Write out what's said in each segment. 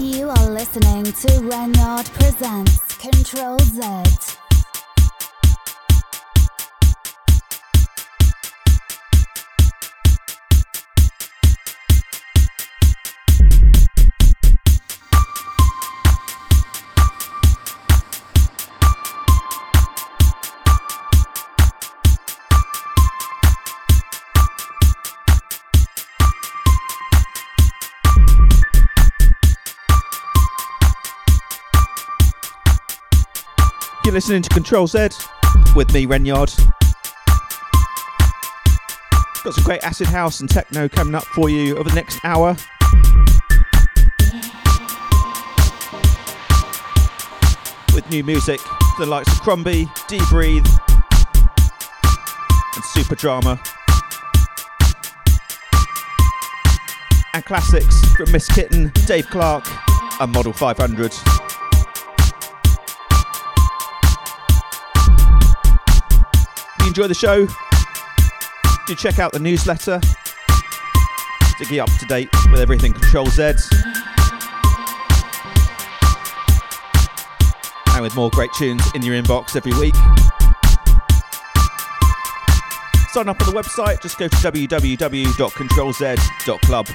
You are listening to Renyard Presents Control Z. listening to Control Z with me, Renyard. Got some great acid house and techno coming up for you over the next hour. With new music the likes of Cromby, Breathe, and Super Drama. And classics from Miss Kittin, Dave Clarke, and Model 500. Enjoy the show, do check out the newsletter to get up to date with everything Control Z. And with more great tunes in your inbox every week. Sign up on the website, just go to www.controlz.club.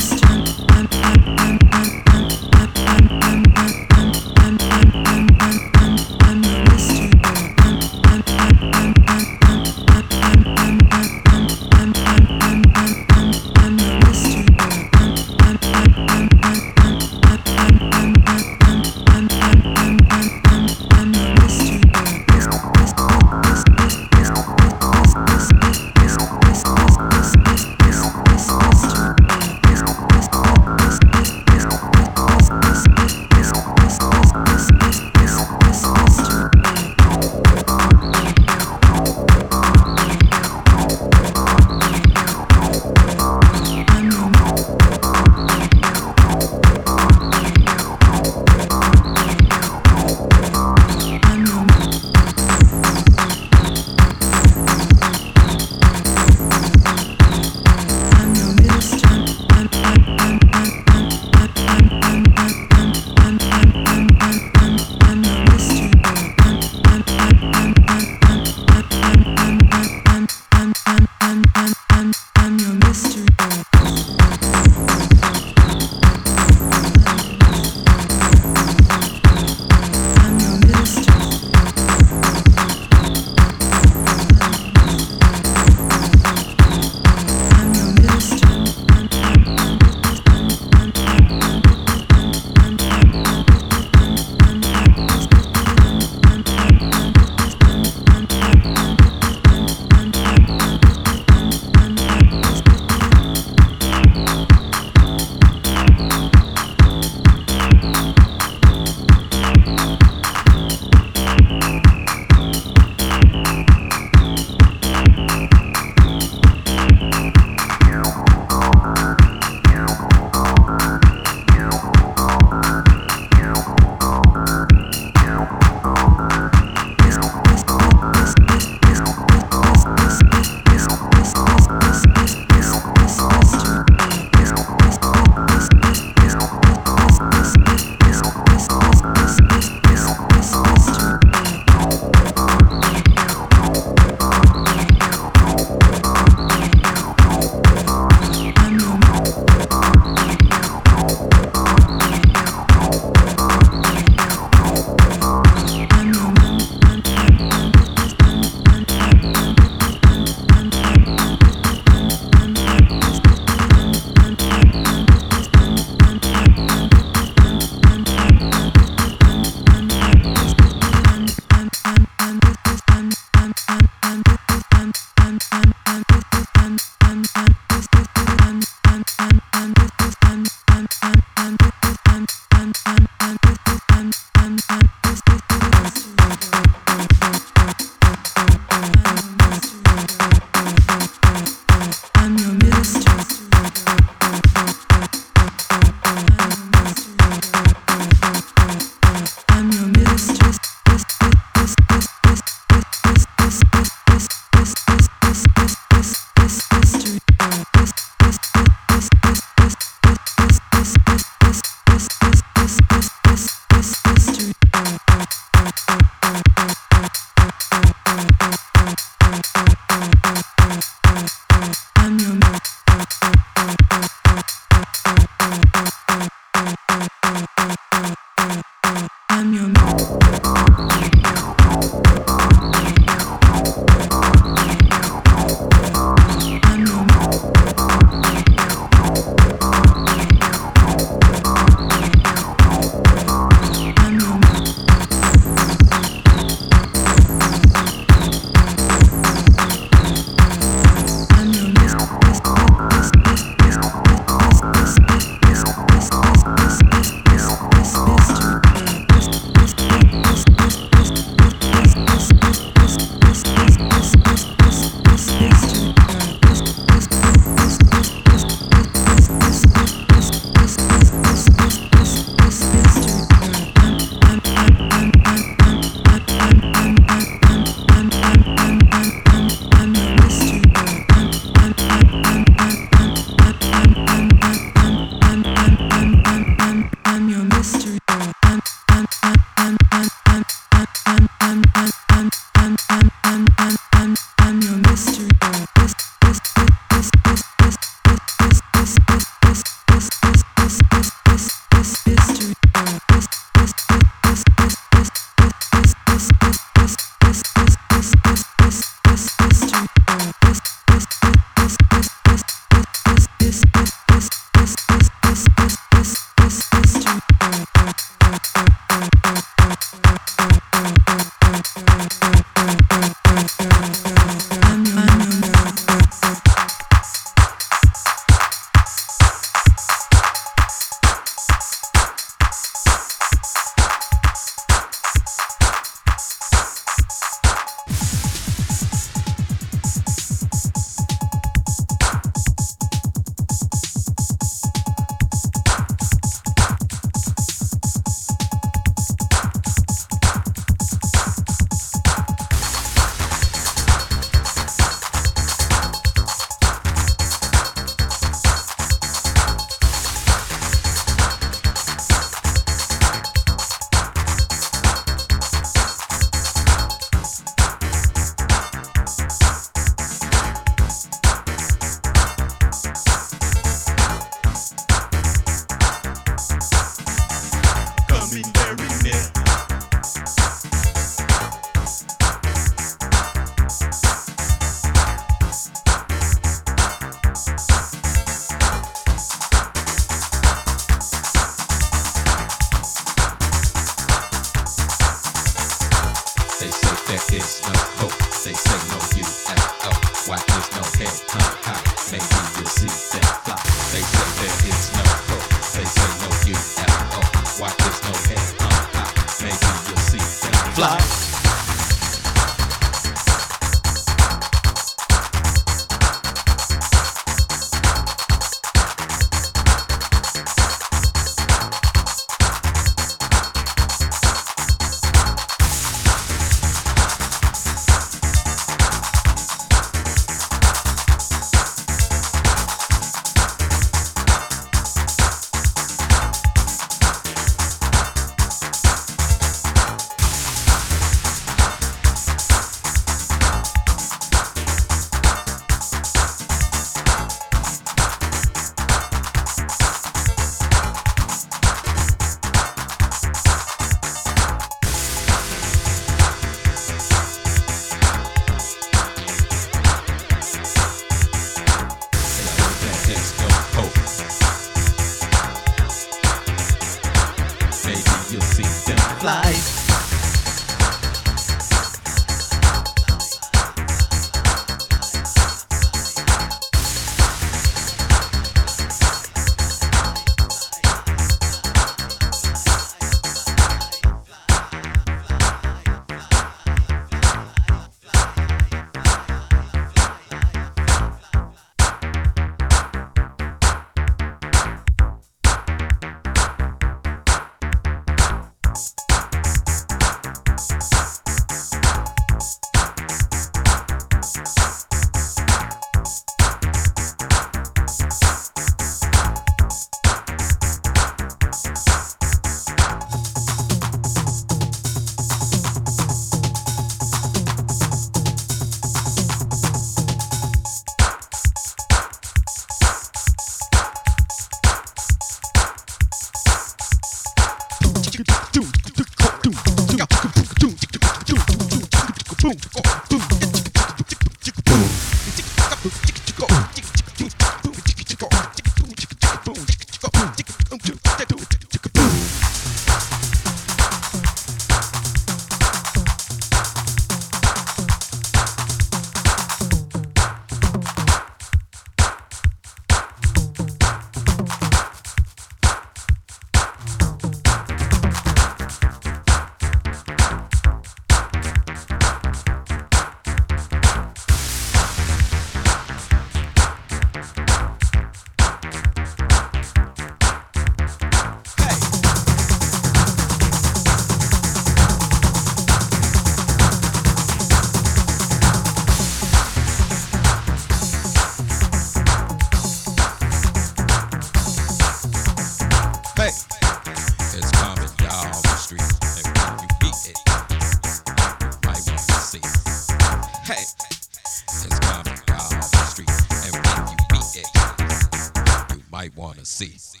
They say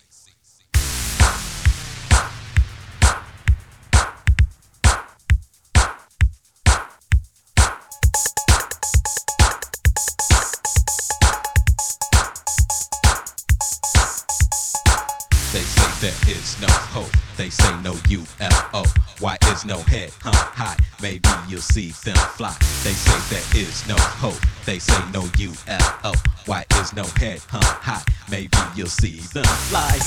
there is no hope. They say no UFO. Why is no head, huh? High, maybe you'll see them fly. They say there is no hope. They say no UFO. Why is no head, huh? High, maybe you'll see them fly.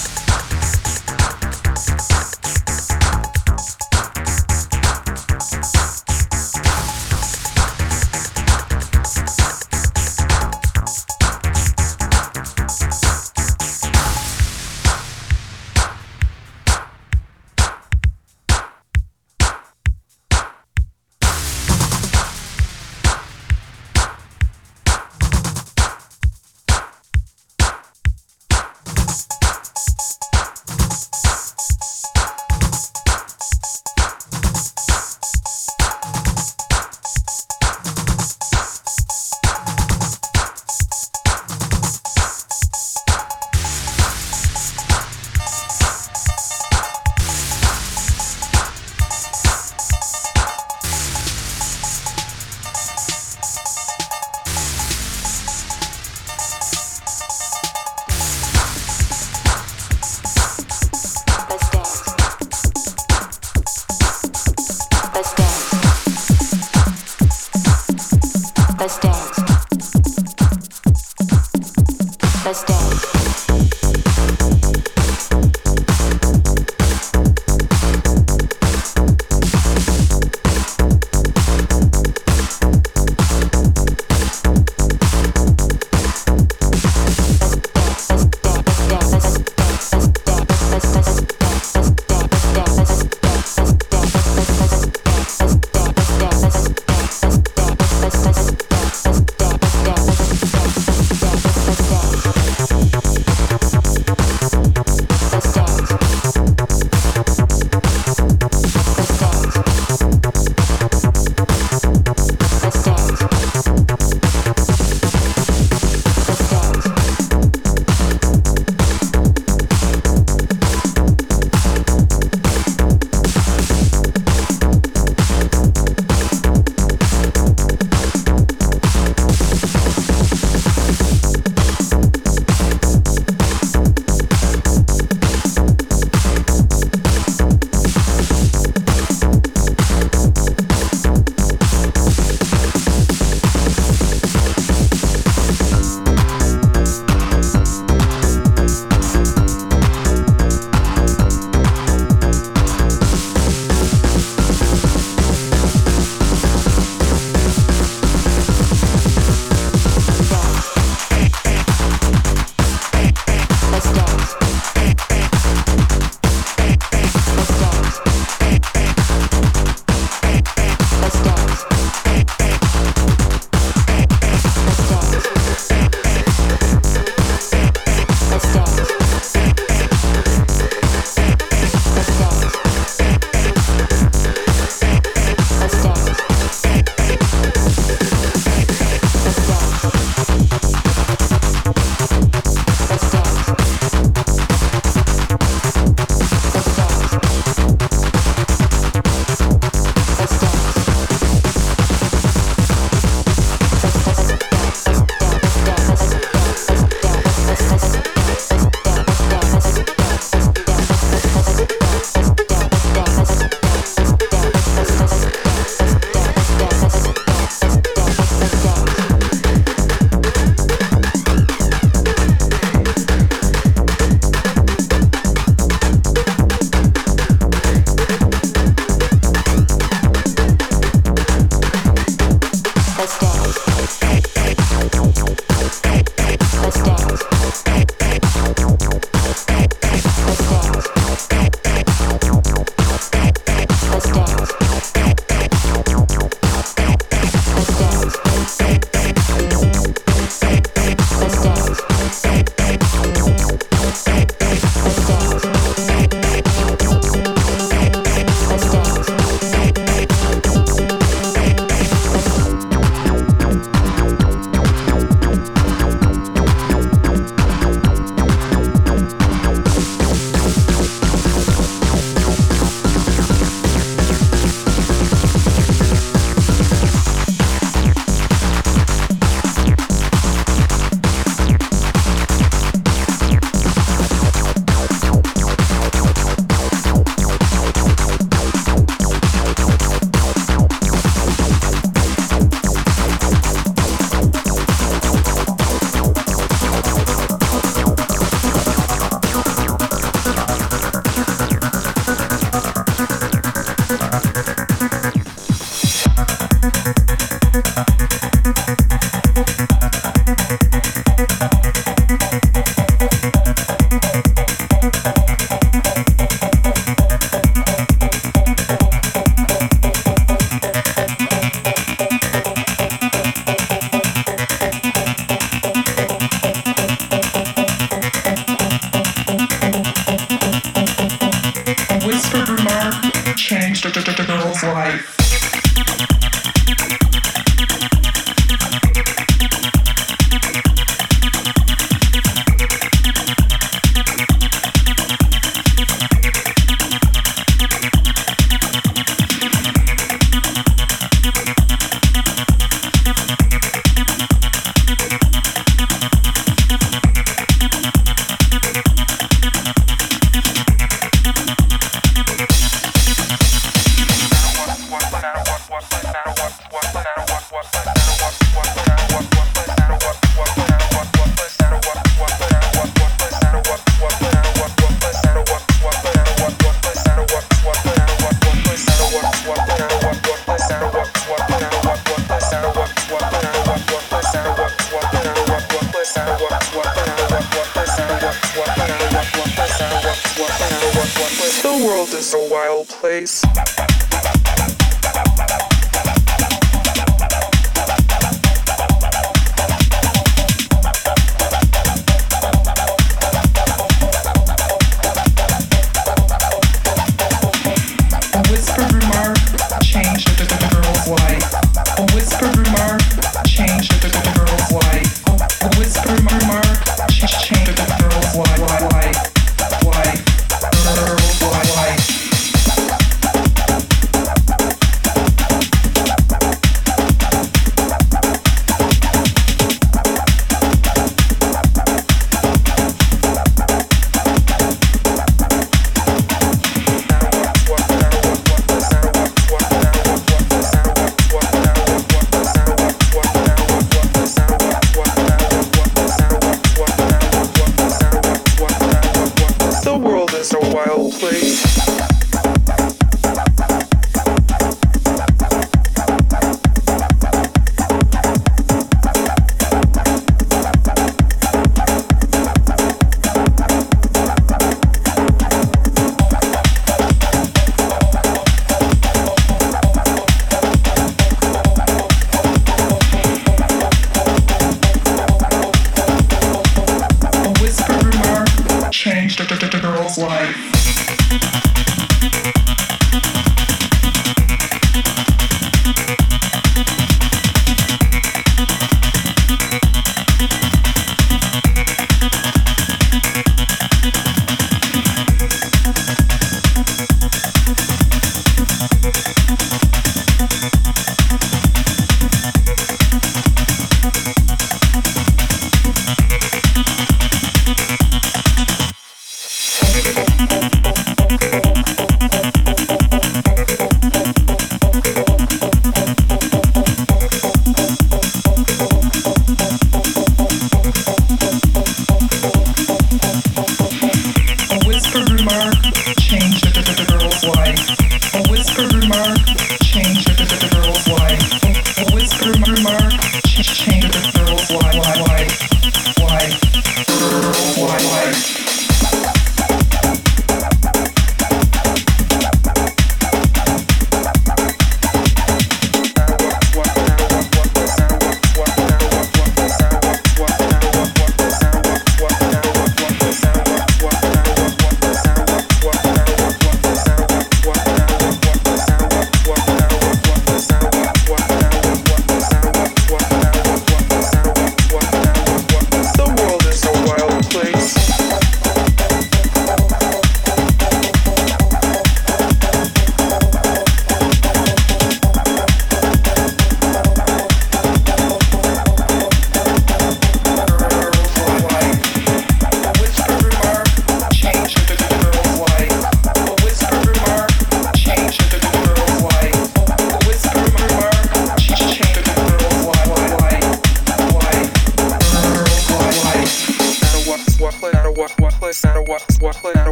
us dance.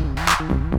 Thank you.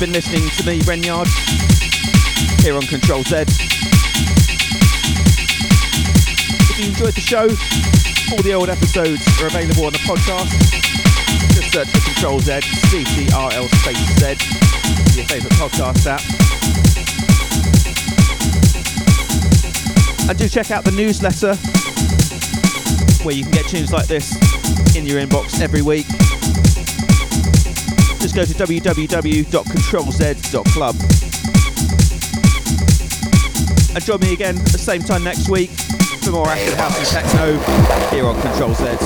You've been listening to me, Renyard, here on Control Z. If you enjoyed the show, all the old episodes are available on the podcast. Just search for Control Z, CTRL space Z, your favourite podcast app. And do check out the newsletter, where you can get tunes like this in your inbox every week just go to www.controlz.club. And join me again at the same time next week for more acid house and techno here on Control Z.